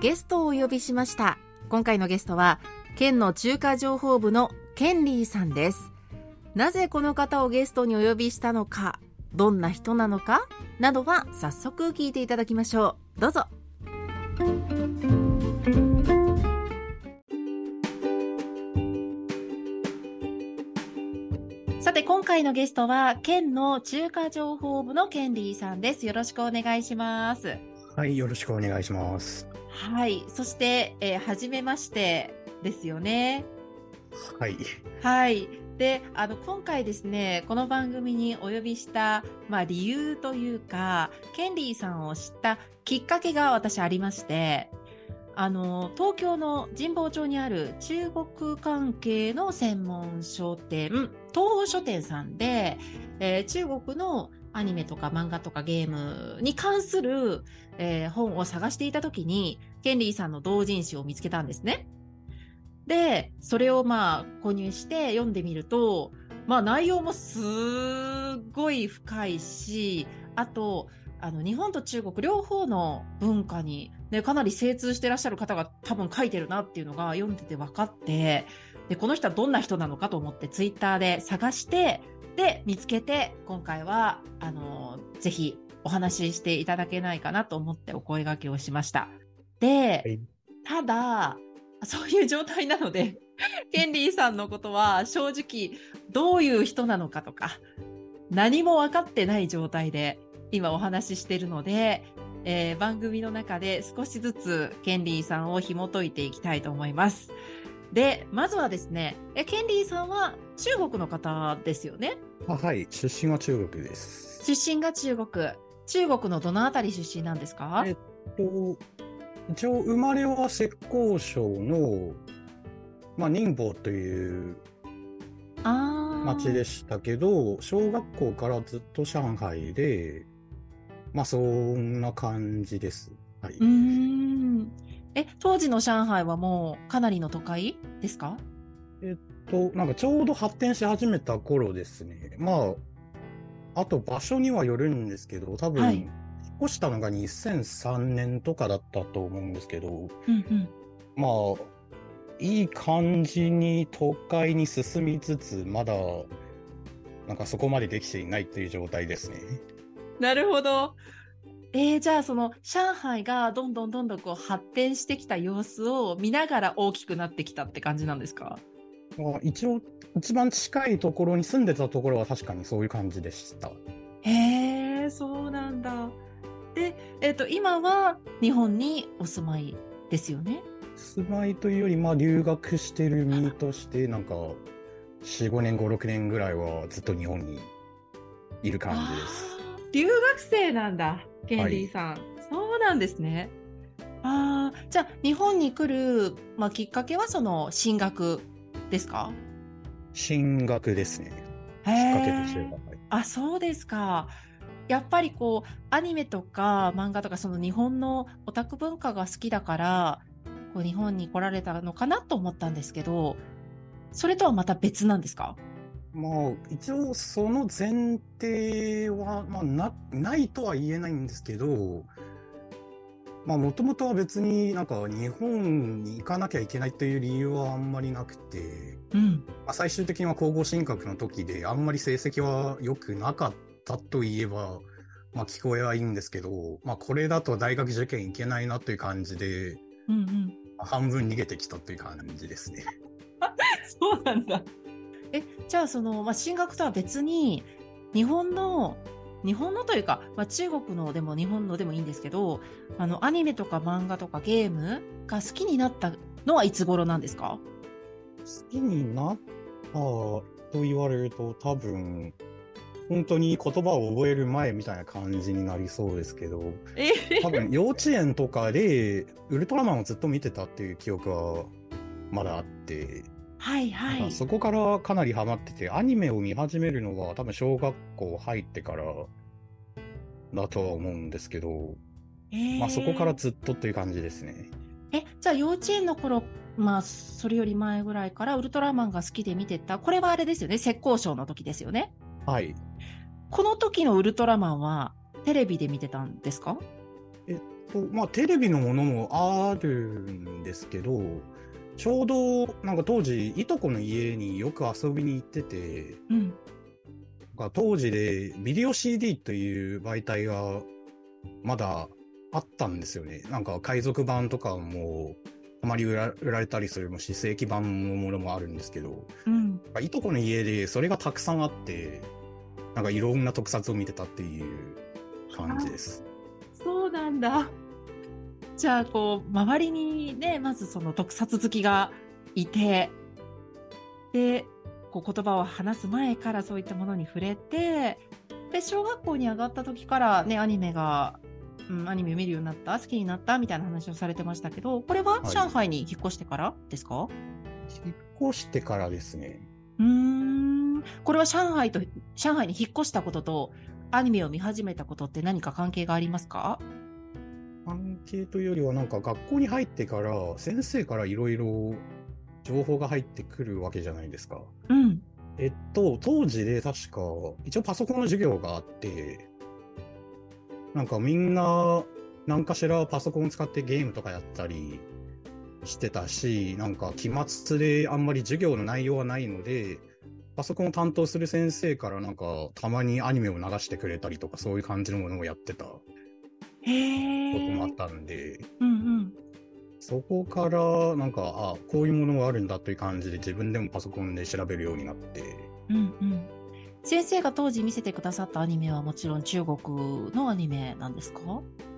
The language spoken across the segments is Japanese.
ゲストをお呼びしました。今回のゲストは県の中華情報部のケンリーさんです。なぜこの方をゲストにお呼びしたのかどんな人なのかなどは早速聞いていただきましょう。どうぞ。さて今回のゲストは県の中華情報部のケンリーさんです。よろしくお願いします。はい、よろしくお願いします。はいそして、えー、初めましてですよねはい。はい。で、あの、今回ですね、この番組にお呼びした、まあ、理由というか、ケンリーさんを知ったきっかけが私ありまして、あの、東京の神保町にある中国関係の専門書店、東方書店さんで、えー中国のアニメとか漫画とかゲームに関する、えー本を探していた時に、ケンリーさんの同人誌を見つけたんですね。で、それをまあ購入して読んでみると、まあ内容もすごい深いし、あと、あの日本と中国両方の文化に、ね、かなり精通してらっしゃる方が多分書いてるなっていうのが読んでて分かって、で、この人はどんな人なのかと思ってツイッターで探して、で、見つけて、今回は、あの、ぜひお話ししていただけないかなと思ってお声掛けをしました。で、はいただ、そういう状態なので、ケンリーさんのことは正直どういう人なのかとか、何も分かってない状態で今お話ししているので、えー番組の中で少しずつケンリーさんを紐解いていきたいと思います。で、まずはですね、えケンリーさんは中国の方ですよね？あはい、出身は中国です。出身が中国。中国のどのあたり出身なんですか？えっと、一応生まれは浙江省の、まあ、寧波という町でしたけど、小学校からずっと上海で、まあそんな感じです。はい。うーん。え、当時の上海はもうかなりの都会ですか？と、なんかちょうど発展し始めた頃ですね。まあ、あと場所にはよるんですけど、多分、はい引っ越したのが2003年とかだったと思うんですけど、うんうん。まあ、いい感じに都会に進みつつ、まだ、なんかそこまでできていないという状態ですね。なるほど。えーじゃあその上海がどんどんどんどんこう発展してきた様子を見ながら大きくなってきたって感じなんですか？まあ、一応、一番近いところに住んでたところは確かにそういう感じでした。へえ、そうなんだ。で、えっ、と、今は日本にお住まいですよね？住まいというより、まあ、留学してる身として、なんか、4、5年、5、6年ぐらいはずっと日本にいる感じです。留学生なんだ、ケンリーさん。そうなんですね。ああ、じゃあ日本に来る、まあ、きっかけはその進学ですか？進学ですね。きっかけとしては。はいあ、そうですか。やっぱりこう、アニメとか漫画とかその日本のオタク文化が好きだから、こう日本に来られたのかなと思ったんですけど、それとはまた別なんですか？まあ、一応その前提は、まあ、な、ないとは言えないんですけど、まあ、もともとは別になんか日本に行かなきゃいけないという理由はあんまりなくて、うん。まあ、最終的には高校進学の時であんまり成績は良くなかったといえば、まあ、聞こえはいいんですけど、まあ、これだと大学受験行けないなという感じで、うんうん。まあ半分逃げてきたという感じですね。そうなんだ。え、じゃあその、まあ、進学とは別に、日本の、日本のというか、まあ、中国のでも日本のでもいいんですけど、あの、アニメとか漫画とかゲームが好きになったのはいつ頃なんですか？好きになっああ、と言われると多分、本当に言葉を覚える前みたいな感じになりそうですけど、え？多分幼稚園とかでウルトラマンをずっと見てたっていう記憶はまだあって、はいはい。そこからかなりハマってて、アニメを見始めるのは多分小学校入ってからだとは思うんですけど、えーまあそこからずっとっていう感じですね。え、じゃあ幼稚園の頃、まあ、それより前ぐらいからウルトラマンが好きで見てた。これはあれですよね。浙江省の時ですよね。はい。この時のウルトラマンはテレビで見てたんですか？とまあテレビのものもあるんですけど、ちょうどなんか当時いとこの家によく遊びに行ってて、うん。なんか当時でビデオ CD という媒体がまだあったんですよね。なんか海賊版とかもあまり売ら売られたりするもし正規版のものもあるんですけど、うん。いとこの家でそれがたくさんあって、なんかいろんな特撮を見てたっていう感じです。そうなんだ。じゃあ、こう、周りにね、まずその特撮好きがいて、で、こう言葉を話す前からそういったものに触れて、で、小学校に上がった時からね、アニメが、うん、アニメ見るようになった、好きになったみたいな話をされてましたけど、これははい上海に引っ越してからですか、引っ越してからですね。うーん。これは上海と、上海に引っ越したことと、アニメを見始めたことって何か関係がありますか？関係というよりはなんか学校に入ってから先生からいろいろ情報が入ってくるわけじゃないですか。うん。えっと、当時で確か一応パソコンの授業があって、なんかみんな何かしらパソコンを使ってゲームとかやったりしてたし、なんか期末であんまり授業の内容はないので、パソコンを担当する先生からなんかたまにアニメを流してくれたりとかそういう感じのものをやってたこへともあえっ。たんで、うんうん。そこからなんか、あ、こういうものがあるんだという感じで自分でもパソコンで調べるようになって、うんうん。先生が当時見せてくださったアニメはもちろん中国のアニメなんですか？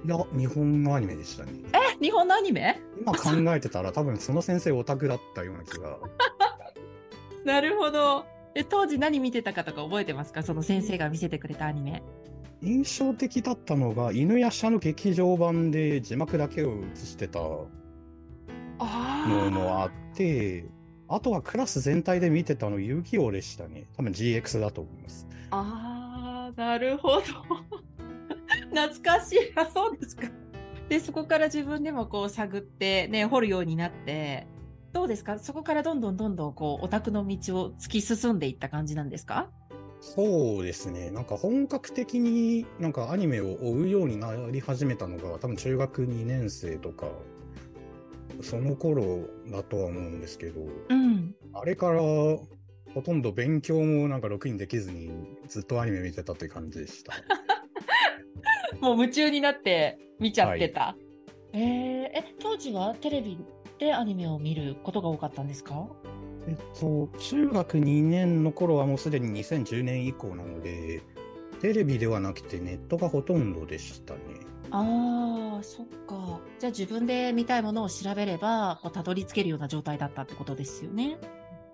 いや、日本のアニメでしたね。え日本のアニメ？今考えてたら多分その先生オタクだったような気が。なるほど。え、当時何見てたかとか覚えてますか？その先生が見せてくれたアニメ。印象的だったのが、犬やしゃの劇場版で字幕だけを映してたのあもあって、あとはクラス全体で見てたの遊戯王でしたね。多分 GX だと思います。あー、なるほど。懐かしい。あ、そうですか。で、そこから自分でもこう探って、ね、掘るようになって、どうですか？そこからどんどんどんどんこう、オタクの道を突き進んでいった感じなんですか？そうですね。なんか本格的になんかアニメを追うようになり始めたのが多分中学2年生とか、その頃だとは思うんですけど、うん。あれからほとんど勉強もなんかろくにできずにずっとアニメ見てたという感じでした。もう夢中になって見ちゃってた。えーえ、当時はテレビでアニメを見ることが多かったんですか？えっと、中学2年の頃はもうすでに2010年以降なので、テレビではなくてネットがほとんどでしたね。ああ、そっか。じゃあ自分で見たいものを調べれば、こうたどり着けるような状態だったってことですよね。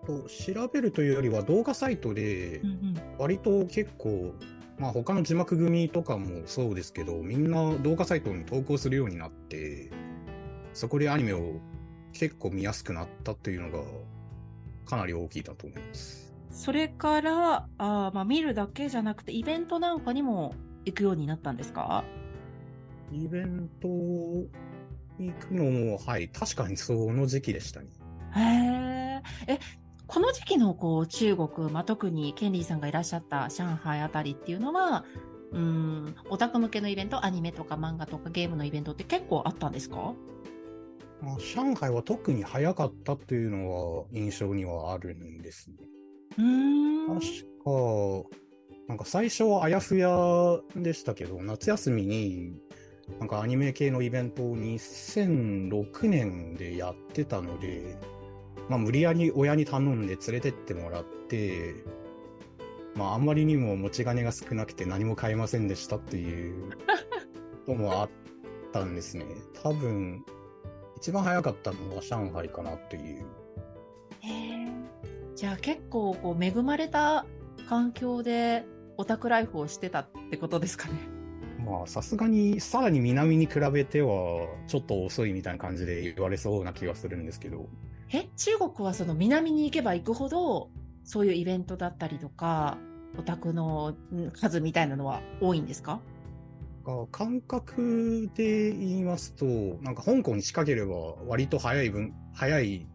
と調べるというよりは動画サイトでうんうん。割と結構、まあ他の字幕組とかもそうですけど、みんな動画サイトに投稿するようになって、そこでアニメを結構見やすくなったっていうのがかなり大きいだと思います。それから、あーまあ見るだけじゃなくて、イベントなんかにも行くようになったんですか？イベントに行くのも、はい、確かにその時期でしたね。へえ。え、この時期のこう中国、まあ、特にケンリーさんがいらっしゃった上海あたりっていうのは、うん、オタク向けのイベント、アニメとか漫画とかゲームのイベントって結構あったんですか？まあ、上海は特に早かったっていうのは印象にはあるんですね。うーん。確か、なんか最初はあやふやでしたけど、夏休みになんかアニメ系のイベントを2006年でやってたので、まあ無理やり親に頼んで連れてってもらって、まああんまりにも持ち金が少なくて何も買えませんでしたっていうこともあったんですね。多分、一番早かったのは上海かなっていう。へえ。じゃあ結構こう恵まれた環境でオタクライフをしてたってことですかね。まあ、さすがに、さらに南に比べては、ちょっと遅いみたいな感じで言われそうな気がするんですけど。え、中国はその南に行けば行くほど、そういうイベントだったりとか、オタクの数みたいなのは多いんですか？感覚で言いますと、なんか香港に近ければ割と早い分、早い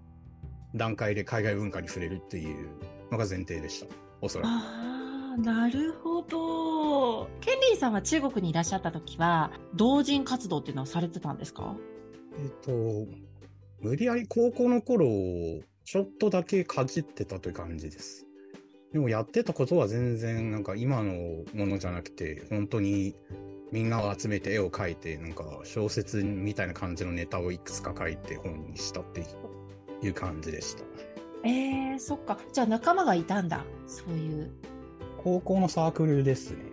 段階で海外文化に触れるっていうのが前提でした。おそらく。ああ、なるほど。ケンリーさんは中国にいらっしゃった時は、同人活動っていうのはされてたんですか？えっと、無理やり高校の頃、ちょっとだけかじってたという感じです。でもやってたことは全然なんか今のものじゃなくて、本当にみんなを集めて絵を描いて、なんか小説みたいな感じのネタをいくつか書いて本にしたっていう感じでした。えー、そっか。じゃあ仲間がいたんだ。そういう。高校のサークルですね。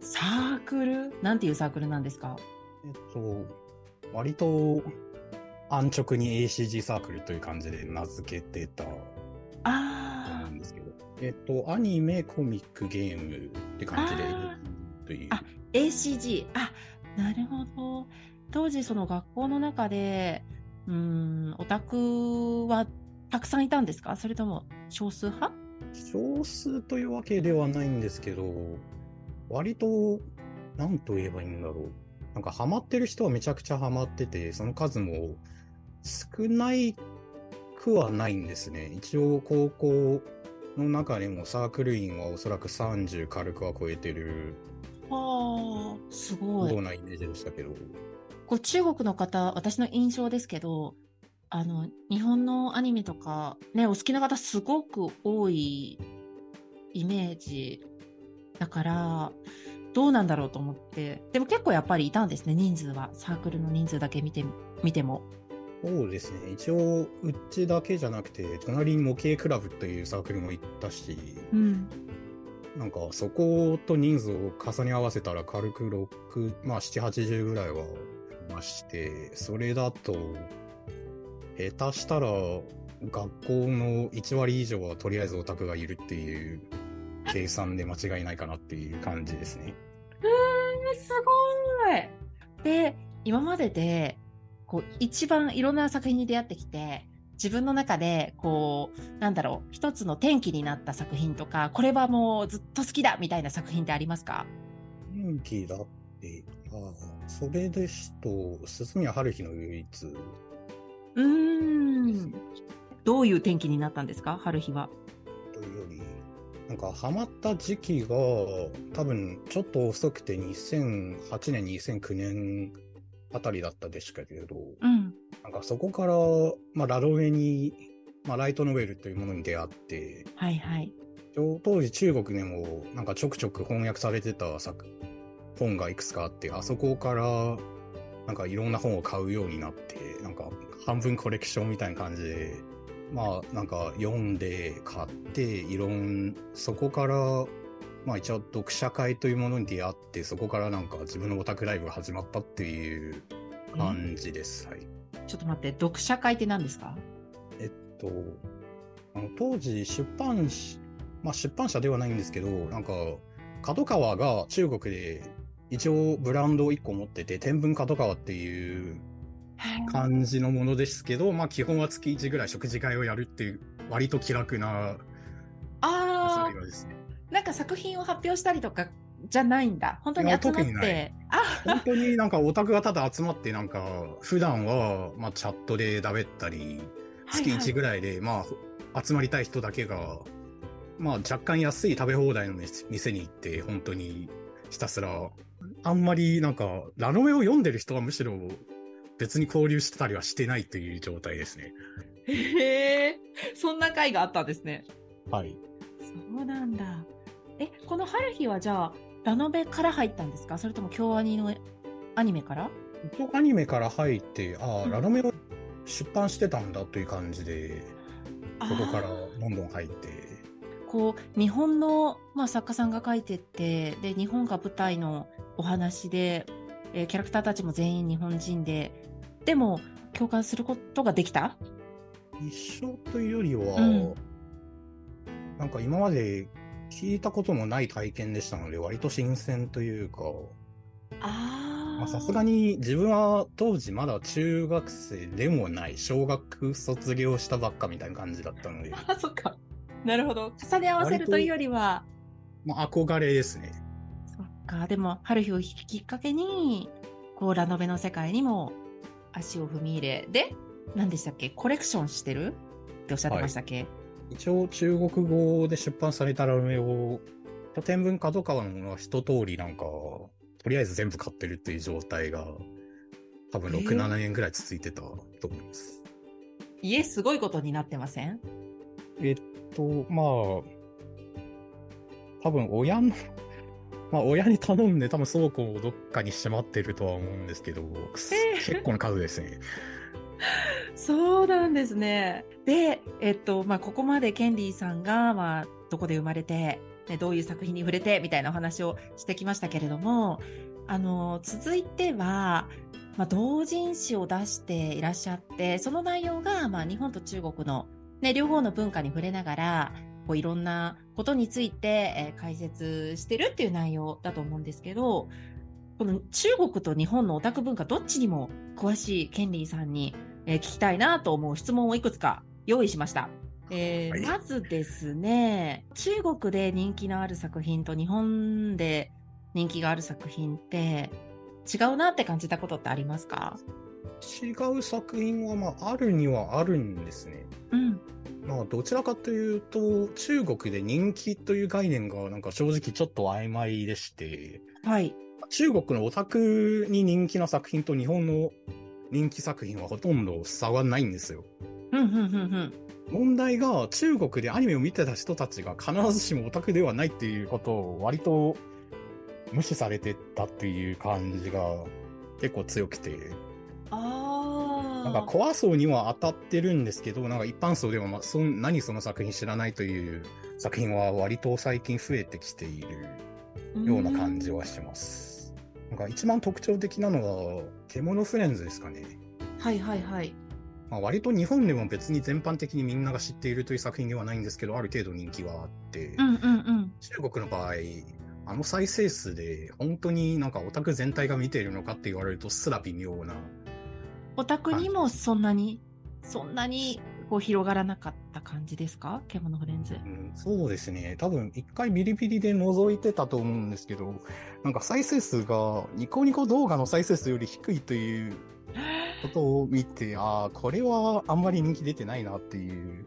サークル？なんていうサークルなんですか？えっと、割と安直に ACG サークルという感じで名付けてた。ああ。んですけど。えっと、アニメ、コミック、ゲームって感じでという。あ、ACG。あ、なるほど。当時その学校の中で、うん、オタクはたくさんいたんですか？それとも少数派？少数というわけではないんですけど、割と、なんと言えばいいんだろう。なんかハマってる人はめちゃくちゃハマってて、その数も少ないくはないんですね。一応高校の中でもサークル員はおそらく30軽くは超えてる。ああ、すごい。ようなイメージでしたけど？こう中国の方、私の印象ですけど、あの、日本のアニメとか、ね、お好きな方すごく多いイメージだから、どうなんだろうと思って。でも結構やっぱりいたんですね、人数は。サークルの人数だけ見て、見ても。そうですね。一応、うちだけじゃなくて、隣に模型クラブというサークルも行ったし、うん、なんかそこと人数を重ね合わせたら軽く6、まあ7、80ぐらいはいまして、それだと、下手したら学校の1割以上はとりあえずオタクがいるっていう計算で間違いないかなっていう感じですね。うーん、すごい。で、今まででこう、一番いろんな作品に出会ってきて、自分の中で、こう、なんだろう、一つの転機になった作品とか、これはもうずっと好きだみたいな作品ってありますか？転機だって、ああ、それですと、鈴宮春日の唯一。うーん。どういう転機になったんですか？春日は。というより、なんかハマった時期が多分ちょっと遅くて2008年、2009年あたりだったでしたけれど、うん、なんかそこから、まあ、ラロメに、まあ、ライトノベルというものに出会って、はいはい。当時中国でもなんかちょくちょく翻訳されてた作本がいくつかあって、あそこからなんかいろんな本を買うようになって、なんか半分コレクションみたいな感じで、まあなんか読んで買って、いろん、そこからまあ一応読者会というものに出会って、そこからなんか自分のオタクライブが始まったっていう感じです。はい。ちょっと待って、読者会って何ですか？えっと、あの当時出版し、まあ出版社ではないんですけど、なんか、角川が中国で一応ブランドを1個持ってて、天文角川っていう感じのものですけど、まあ基本は月1ぐらい食事会をやるっていう、割と気楽な、ああ、ですね。なんか作品を発表したりとかじゃないんだ。本当に集まって。本当になんかオタクがただ集まって、なんか普段はまあチャットでだべったり、月1ぐらいで、まあ集まりたい人だけが、まあ若干安い食べ放題の店に行って、本当にひたすら、あんまりなんかラノベを読んでる人はむしろ別に交流してたりはしてないという状態ですね。へえ、そんな回があったんですね。はい。そうなんだ。え、この春日はじゃあ、ラノベから入ったんですか？それとも京アニのアニメから？京アニメから入って、ああ、うん、ラノベを出版してたんだという感じで、そこからどんどん入って。こう、日本の、まあ、作家さんが書いてって、で、日本が舞台のお話で、えー、キャラクターたちも全員日本人で、でも、共感することができた？一緒というよりは、うん。なんか今まで聞いたこともない体験でしたので、割と新鮮というか、ああ。さすがに自分は当時まだ中学生でもない、小学卒業したばっかみたいな感じだったので、あ、そっか。なるほど。重ね合わせるというよりは、まあ憧れですね。そっか。でも、春日をきっかけに、こう、ラノベの世界にも足を踏み入れ、で、何でしたっけ？コレクションしてる？っておっしゃってましたっけ、一応中国語で出版されたラノベを、書店文化とかのものは一通りなんか、とりあえず全部買ってるっていう状態が、多分6、えー7年ぐらい続いてたと思います。家すごいことになってません？えっと、まあ、多分親の、まあ親に頼んで多分倉庫をどっかにしまってるとは思うんですけど、えー結構な数ですね。そうなんですね。で、えっと、まあ、ここまでケンリーさんが、まあ、どこで生まれて、ね、どういう作品に触れて、みたいなお話をしてきましたけれども、あの、続いては、まあ、同人誌を出していらっしゃって、その内容が、まあ、日本と中国の、ね、両方の文化に触れながら、こういろんなことについて、えー解説してるっていう内容だと思うんですけど、この中国と日本のオタク文化、どっちにも詳しいケンリーさんに、えー聞きたいなと思う質問をいくつか用意しました。えーはいまずですね、中国で人気のある作品と日本で人気がある作品って違うなって感じたことってありますか？違う作品はまああるにはあるんですね。うん。まあどちらかというと、中国で人気という概念がなんか正直ちょっと曖昧でして、はい。中国のオタクに人気な作品と日本の人気作品はほとんど差はないんですよ。うん、うん、うん、うん。問題が中国でアニメを見てた人たちが必ずしもオタクではないっていうことを割と無視されてたっていう感じが結構強くて、ああ。なんかコア層には当たってるんですけど、なんか一般層では、まあ、そん何その作品知らないという作品は割と最近増えてきているような感じはします。なんか一番特徴的なのは、獣フレンズですかね。はい、はい、はい。まあ、割と日本でも別に全般的にみんなが知っているという作品ではないんですけど、ある程度人気はあって、うん、うん、うん。中国の場合、あの再生数で本当になんかオタク全体が見ているのかって言われるとすら微妙な。オタクにもそんなに、そんなにこう広がらなかった感じですか？獣フレンズ。うん、そうですね。多分一回ビリビリで覗いてたと思うんですけど、なんか再生数がニコニコ動画の再生数より低いという ことを見て、ああ、これはあんまり人気出てないなっていう。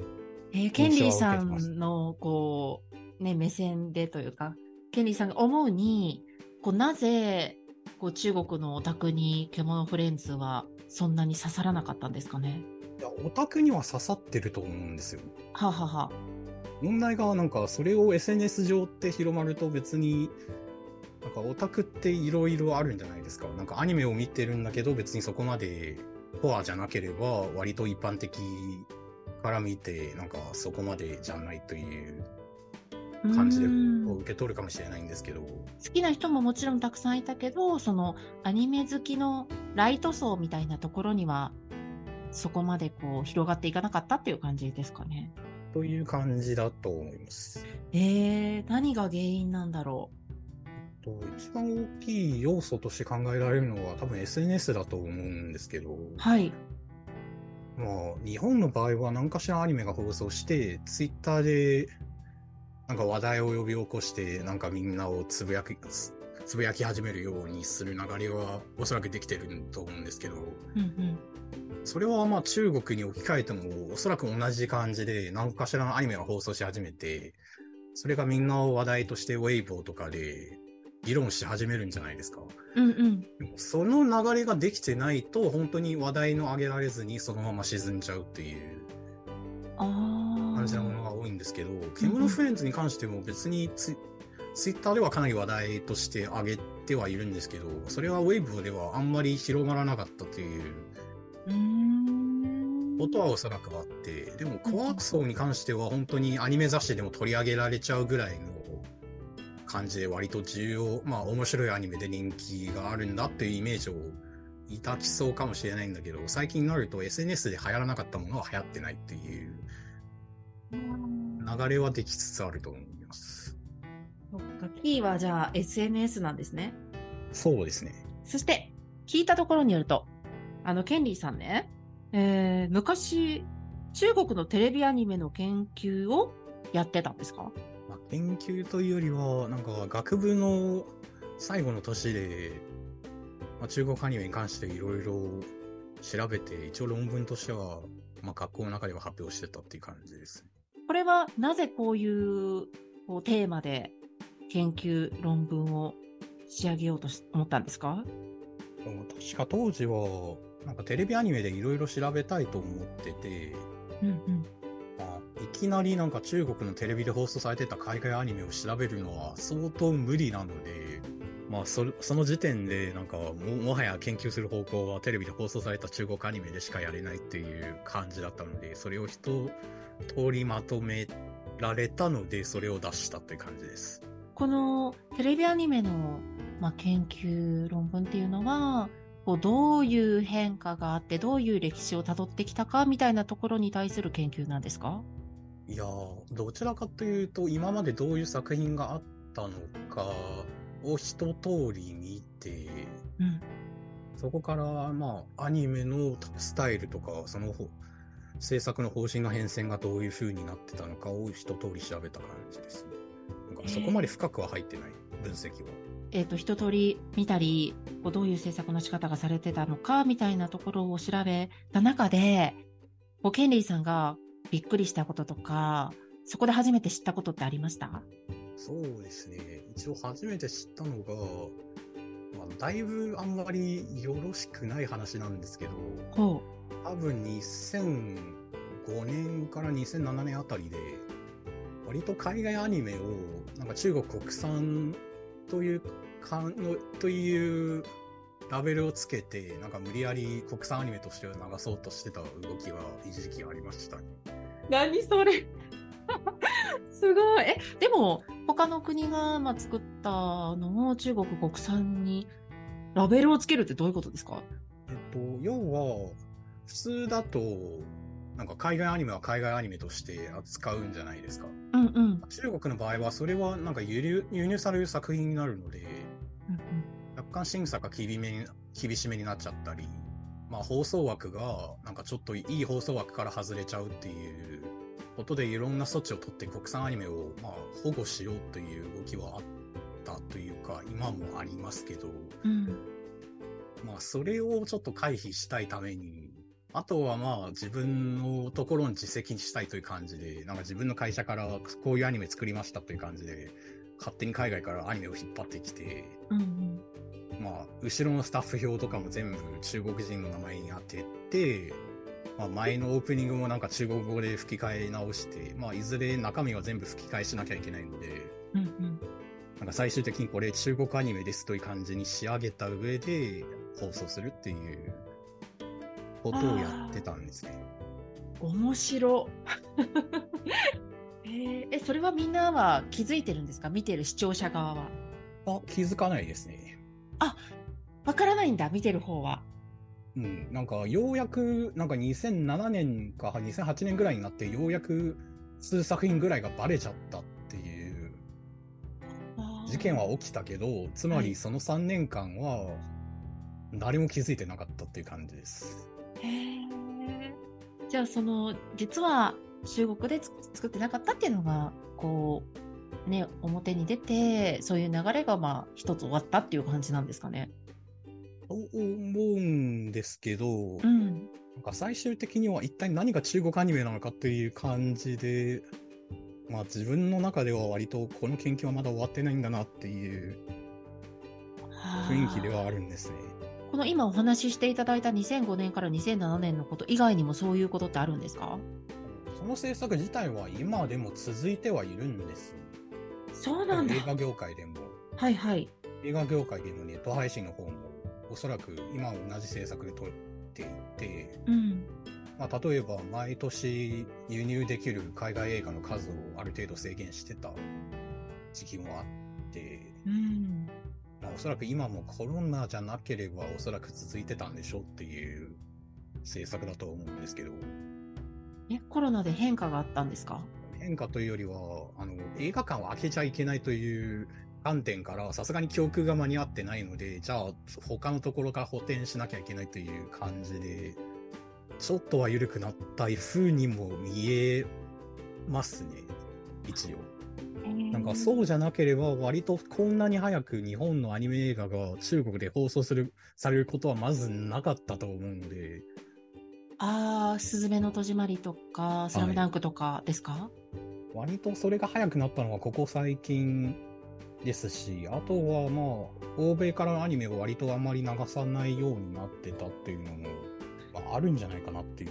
えーケンリーさんの、こう、ね、目線でというか、ケンリーさんが思うに、こう、なぜ、こう、中国のオタクに獣フレンズはそんなに刺さらなかったんですかね？いや、オタクには刺さってると思うんですよ。はあ、はあはあ、問題がなんかそれを SNS 上って広まると別になんかオタクっていろいろあるんじゃないですか。なんかアニメを見てるんだけど別にそこまでコアじゃなければ割と一般的から見てなんかそこまでじゃないという感じで受け取るかもしれないんですけど、好きな人ももちろんたくさんいたけど、そのアニメ好きのライト層みたいなところには、そこまでこう広がっていかなかったっていう感じですかね。という感じだと思います。えー、何が原因なんだろと一番大きい要素として考えられるのは多分 SNS だと思うんですけど、う。はい。まあ、日本の場合は何かしらアニメが放送して、ツイッターで、なんか話題を呼び起こして、なんかみんなをつぶやき、つつぶやき始めるようにする流れはおそらくできてると思うんですけど、うんうん。それはまあ中国に置き換えてもおそらく同じ感じで何かしらのアニメが放送し始めて、それがみんなを話題としてウェイボーとかで議論し始めるんじゃないですか。うんうん。でもその流れができてないと、本当に話題の上げられずにそのまま沈んじゃうっていう。感じのものが多いんですけど、獣フレンズに関しても別にツイツイッターではかなり話題として上げてはいるんですけど、それはウェイブではあんまり広がらなかったという。ことはおそらくあって、でもコア層に関しては本当にアニメ雑誌でも取り上げられちゃうぐらいの感じで割と重要、まあ面白いアニメで人気があるんだっていうイメージを抱きそうかもしれないんだけど、最近になると SNS で流行らなかったものは流行ってないっていう流れはできつつあると思います。そっかキーはじゃあ SNS なんですね。そうですね。そして、聞いたところによると、あの、ケンリーさんね、えー昔、中国のテレビアニメの研究をやってたんですか？まあ、研究というよりは、なんか学部の最後の年で、まあ、中国アニメに関していろいろ調べて、一応論文としては、まあ、学校の中では発表してたっていう感じです。これはなぜこういうこうテーマで研究論文を仕上げようとし思ったんですか？確か当時は、なんかテレビアニメでいろいろ調べたいと思ってて、うんうん。まあ、いきなりなんか中国のテレビで放送されてた海外アニメを調べるのは相当無理なので、まあそれ、その時点でなんかも、もはや研究する方向はテレビで放送された中国アニメでしかやれないっていう感じだったので、それを一通りまとめられたので、それを出したという感じです。このテレビアニメの、まあ、研究論文っていうのは、こうどういう変化があって、どういう歴史をたどってきたかみたいなところに対する研究なんですか？いやー、どちらかというと、今までどういう作品があったのかを一通り見て、うん。そこから、まあ、アニメのスタイルとか、そのほ制作の方針の変遷がどういう風になってたのかを一通り調べた感じですね。かそこまで深くは入ってない、分析は。えっ、と、一通り見たり、こうどういう制作の仕方がされてたのかみたいなところを調べた中で、こうケンリーさんがびっくりしたこととか、そこで初めて知ったことってありました？そうですね。一応初めて知ったのが、まあ、だいぶあんまりよろしくない話なんですけど、ほ多分2005年から2007年あたりで、割と海外アニメを、なんか中国国産というかの、というラベルをつけて、なんか無理やり国産アニメとして流そうとしてた動きは一時期ありましたね。う。何それ？すごい。え、でも、他の国が、まあ、作ったのを中国国産にラベルをつけるってどういうことですか？えっと、要は、普通だと、なんか海外アニメは海外アニメとして扱うんじゃないですか。うんうん。うん中国の場合は、それはなんか輸入輸入される作品になるので、若干審査が厳めに厳しめになっちゃったり、まあ放送枠がなんかちょっといい放送枠から外れちゃうっていうことでいろんな措置を取って国産アニメをまあ保護しようという動きはあったというか今もありますけど、うん。うん。まあそれをちょっと回避したいために、あとはまあ自分のところに実績にしたいという感じで、なんか自分の会社からこういうアニメ作りましたという感じで、勝手に海外からアニメを引っ張ってきて、うんうん。まあ、後ろのスタッフ表とかも全部中国人の名前に当てて、まあ、前のオープニングもなんか中国語で吹き替え直して、まあ、いずれ中身は全部吹き替えしなきゃいけないので、うんうん。なんか最終的にこれ中国アニメですという感じに仕上げた上で放送するっていうことをやってたんですね。面白。えーえ、それはみんなは気づいてるんですか？見てる視聴者側は。あ、気づかないですね。わからないんだ、見てる方は。うん、なんかようやく、なんか2007年か2008年ぐらいになってようやく数作品ぐらいがバレちゃったっていう事件は起きたけど、つまはいりその3年間は誰も気づいてなかったっていう感じです。へえ。じゃあ、その、実は中国でつ作ってなかったっていうのが、こう、ね、表に出て、そういう流れが、まあ、一つ終わったっていう感じなんですかね。と思うんですけど、うん。なんか最終的には一体何が中国アニメなのかっていう感じで、まあ自分の中では割とこの研究はまだ終わってないんだなっていう雰囲気ではあるんですね。この今お話ししていただいた2005年から2007年のこと以外にもそういうことってあるんですか？その制作自体は今でも続いてはいるんです。そうなんだ映。画業界でも、はいはい。映画業界でのネット配信の方も、おそらく今同じ制作で撮っていて、うん。まあ、例えば毎年輸入できる海外映画の数をある程度制限してた時期もあって、うん。まあ、おそらく今もコロナじゃなければおそらく続いてたんでしょうっていう制作だと思うんですけど、え、コロナで変化があったんですか？変化というよりは、あの、映画館を開けちゃいけないという観点から、さすがに教訓が間に合ってないので、じゃあ、他のところから補填しなきゃいけないという感じで、ちょっとは緩くなった風にも見えますね、一応。なんかそうじゃなければ、割とこんなに早く日本のアニメ映画が中国で放送する、されることはまずなかったと思うので。ああ、すずめの戸締まりとか、スラムダンクとかですか、はい、割とそれが早くなったのはここ最近ですし、あとはまあ、欧米からのアニメを割とあんまり流さないようになってたっていうのも、まあ、あるんじゃないかなっていう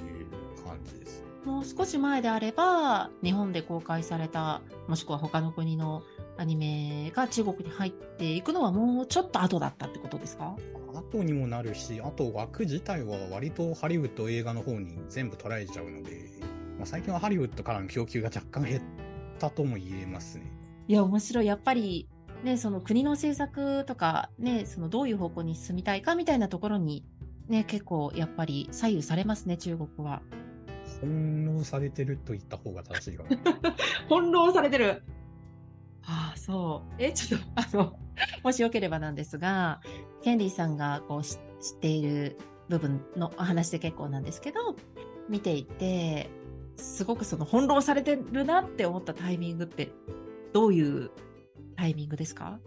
感じです。もう少し前であれば、日本で公開された、もしくは他の国のアニメが中国に入っていくのはもうちょっと後だったってことですか？後にもなるし、あと枠自体は割とハリウッド映画の方に全部捉えちゃうので、まあ、最近はハリウッドからの供給が若干減ったとも言えますね。いや、面白い。やっぱり、ね、その国の政策とか、ね、そのどういう方向に進みたいかみたいなところに、ね、結構やっぱり左右されますね、中国は。翻弄されてると言った方が正しいかな。翻弄されてる。ああ、そう。え、ちょっと、あの、もしよければなんですが、ケンリーさんがこう知っている部分のお話で結構なんですけど、見ていて、すごくその翻弄されてるなって思ったタイミングって、どういうタイミングですか？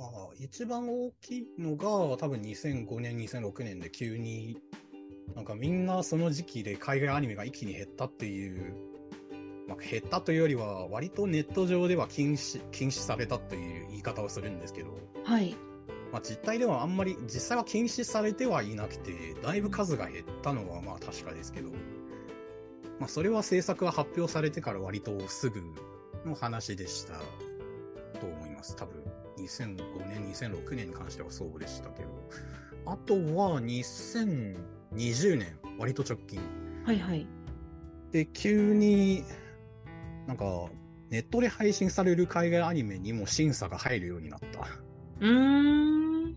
あ一番大きいのが多分2005年、2006年で急になんかみんなその時期で海外アニメが一気に減ったっていうまあ、減ったというよりは、割とネット上では禁止、禁止されたという言い方をするんですけど、はい。まあ、実態ではあんまり、実際は禁止されてはいなくて、だいぶ数が減ったのはまあ確かですけど、まあ、それは制作が発表されてから割とすぐの話でしたと思います。多分、2005年、2006年に関してはそうでしたけど。あとは2020年、割と直近。はいはい。で、急になんか、ネットで配信される海外アニメにも審査が入るようになった。うーん。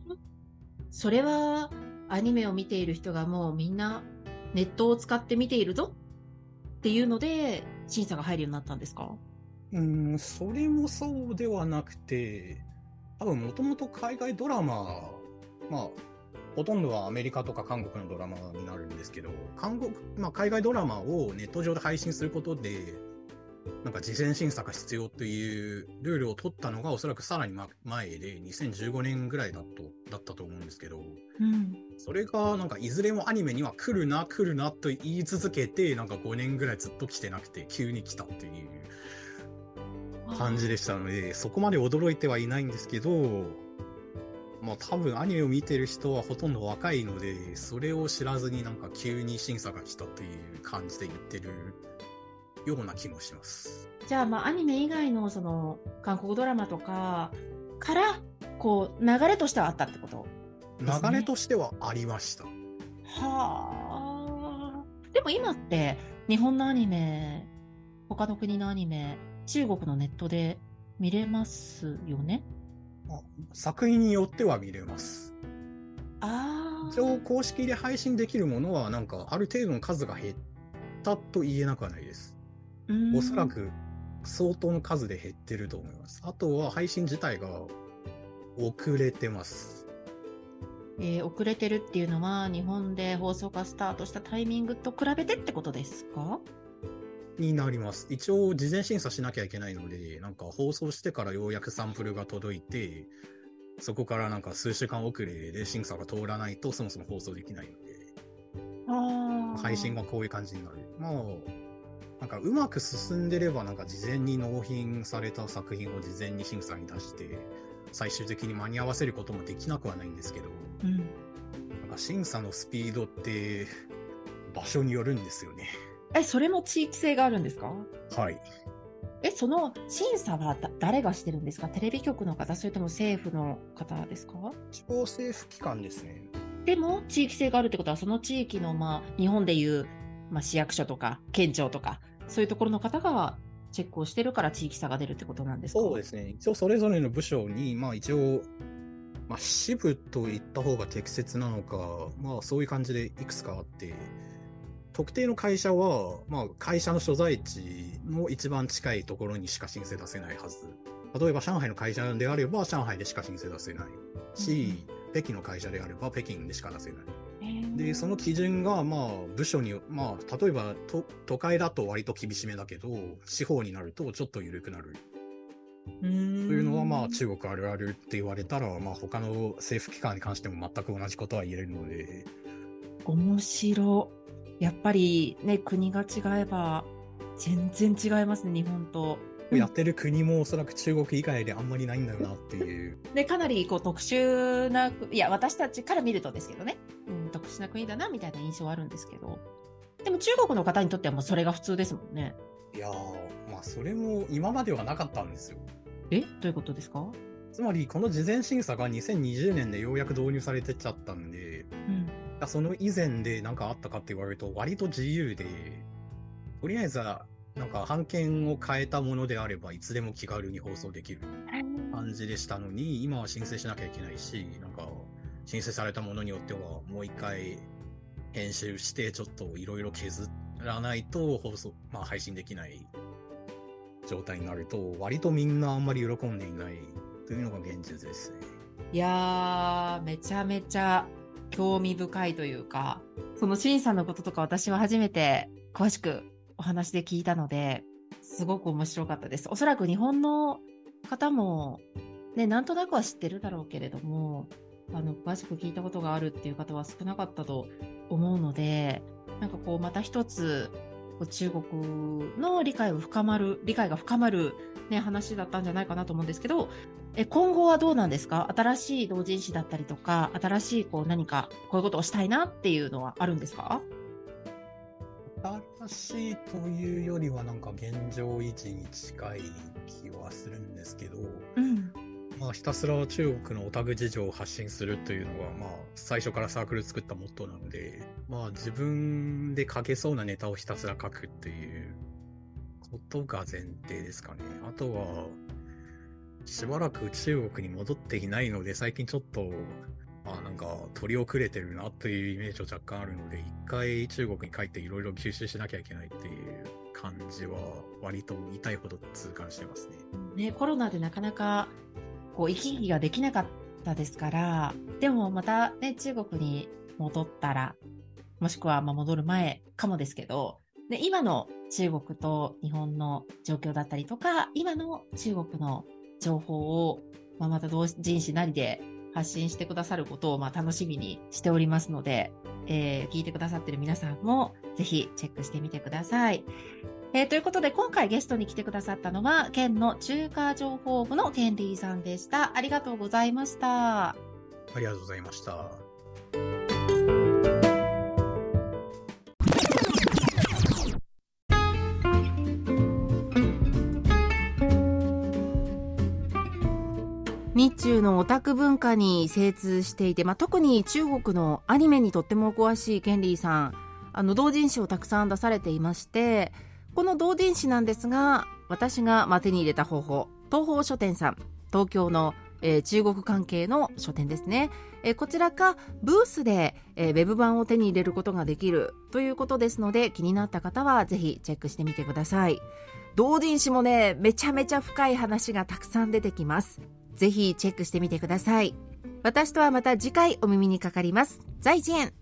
それは、アニメを見ている人がもうみんなネットを使って見ているぞ？っていうので、審査が入るようになったんですか？うん、それもそうではなくて、多分もともと海外ドラマ、まあ、ほとんどはアメリカとか韓国のドラマになるんですけど、韓国、まあ、海外ドラマをネット上で配信することで、なんか事前審査が必要というルールを取ったのがおそらくさらに前で2015年ぐらいだとだったと思うんですけど、うん、それがなんかいずれもアニメには来るな来るなと言い続けてなんか5年ぐらいずっと来てなくて急に来たっていう感じでしたのでそこまで驚いてはいないんですけどまあ多分アニメを見てる人はほとんど若いのでそれを知らずになんか急に審査が来たという感じで言ってるような気もします。じゃあ、まあ、アニメ以外のその韓国ドラマとかからこう流れとしてはあったってこと、ね、流れとしてはありました。はあ。でも今って日本のアニメ、他の国のアニメ、中国のネットで見れますよね？作品によっては見れます。ああ。一応公式で配信できるものはなんかある程度の数が減ったと言えなくはないです。おそらく相当の数で減ってると思います。あとは配信自体が遅れてます。えー、遅れてるっていうのは日本で放送がスタートしたタイミングと比べてってことですか？になります。一応事前審査しなきゃいけないので、なんか放送してからようやくサンプルが届いて、そこからなんか数週間遅れで審査が通らないとそもそも放送できないので、配信がこういう感じになる。まあ、なんかうまく進んでれば、なんか事前に納品された作品を事前に審査に出して、最終的に間に合わせることもできなくはないんですけど、うん、なんか審査のスピードって場所によるんですよね。え、それも地域性があるんですか？はい。え、その審査は誰がしてるんですか？テレビ局の方、それとも政府の方ですか？地方政府機関ですね。でも、地域性があるってことは、その地域の、まあ、日本でいう、まあ、市役所とか、県庁とか、そういうところの方がチェックをしてるから地域差が出るってことなんですか？そうですね。一応それぞれの部署に、まあ一応、まあ支部と言った方が適切なのか、まあそういう感じでいくつかあって、特定の会社は、まあ、会社の所在地の一番近いところにしか申請出せないはず。例えば、上海の会社であれば、上海でしか申請出せないし、北京の会社であれば、北京でしか出せない。で、その基準が、まあ、部署に、まあ、例えば、都、都会だと割と厳しめだけど、地方になるとちょっと緩くなる。というのは、まあ、中国あるあるって言われたら、まあ、他の政府機関に関しても全く同じことは言えるので。面白。やっぱりね、国が違えば、全然違いますね、日本と。やってる国もおそらく中国以外であんまりないんだよなっていう。で、かなりこう特殊な、いや、私たちから見るとですけどね、うん、特殊な国だなみたいな印象はあるんですけど、でも中国の方にとってはもうそれが普通ですもんね。いやー、まあそれも今まではなかったんですよ。え？どういうことですか？つまり、この事前審査が2020年でようやく導入されてっちゃったんで、うん、その以前で何かあったかって言われると、割と自由で、とりあえずはなんか版権を変えたものであればいつでも気軽に放送できる感じでしたのに、今は申請しなきゃいけないし、なんか申請されたものによってはもう一回編集してちょっといろいろ削らないと放送、まあ配信できない状態になると、割とみんなあんまり喜んでいないというのが現実ですね。いやー、めちゃめちゃ興味深いというか、その審査のこととか私は初めて詳しくお話で聞いたので、すごく面白かったです。おそらく日本の方も、ね、なんとなくは知ってるだろうけれども、あの、詳しく聞いたことがあるっていう方は少なかったと思うので、なんかこう、また一つ、中国の理解を深まる、理解が深まる、ね、話だったんじゃないかなと思うんですけど、え今後はどうなんですか？新しい同人誌だったりとか、新しいこう何かこういうことをしたいなっていうのはあるんですか？新しいというよりはなんか現状維持に近い気はするんですけど、うん、まあひたすら中国のオタク事情を発信するというのがまあ最初からサークル作ったモットーなので、まあ自分で書けそうなネタをひたすら書くっていうことが前提ですかね。あとは、しばらく中国に戻っていないので、最近ちょっとあなんか取り遅れてるなというイメージは若干あるので、一回中国に帰っていろいろ吸収しなきゃいけないっていう感じは、割と痛いほど痛感してますね。ね、コロナでなかなかこう行き来ができなかったですから、でもまたね、中国に戻ったら、もしくはま戻る前かもですけど、で今の中国と日本の状況だったりとか、今の中国の情報を、ま、また同人誌なりで発信してくださることをま楽しみにしておりますので、えー、聞いてくださってる皆さんもぜひチェックしてみてください。えー、ということで今回ゲストに来てくださったのは県の中華情報部のケンリーさんでした。ありがとうございました。ありがとうございました。日中のオタク文化に精通していて、まあ、特に中国のアニメにとってもお詳しいケンリーさんあの同人誌をたくさん出されていましてこの同人誌なんですが私が手に入れた方法東方書店さん東京の、えー、中国関係の書店ですね、えー、こちらかブースで、えー、ウェブ版を手に入れることができるということですので気になった方はぜひチェックしてみてください同人誌もねめちゃめちゃ深い話がたくさん出てきますぜひチェックしてみてください。私とはまた次回お耳にかかります。再见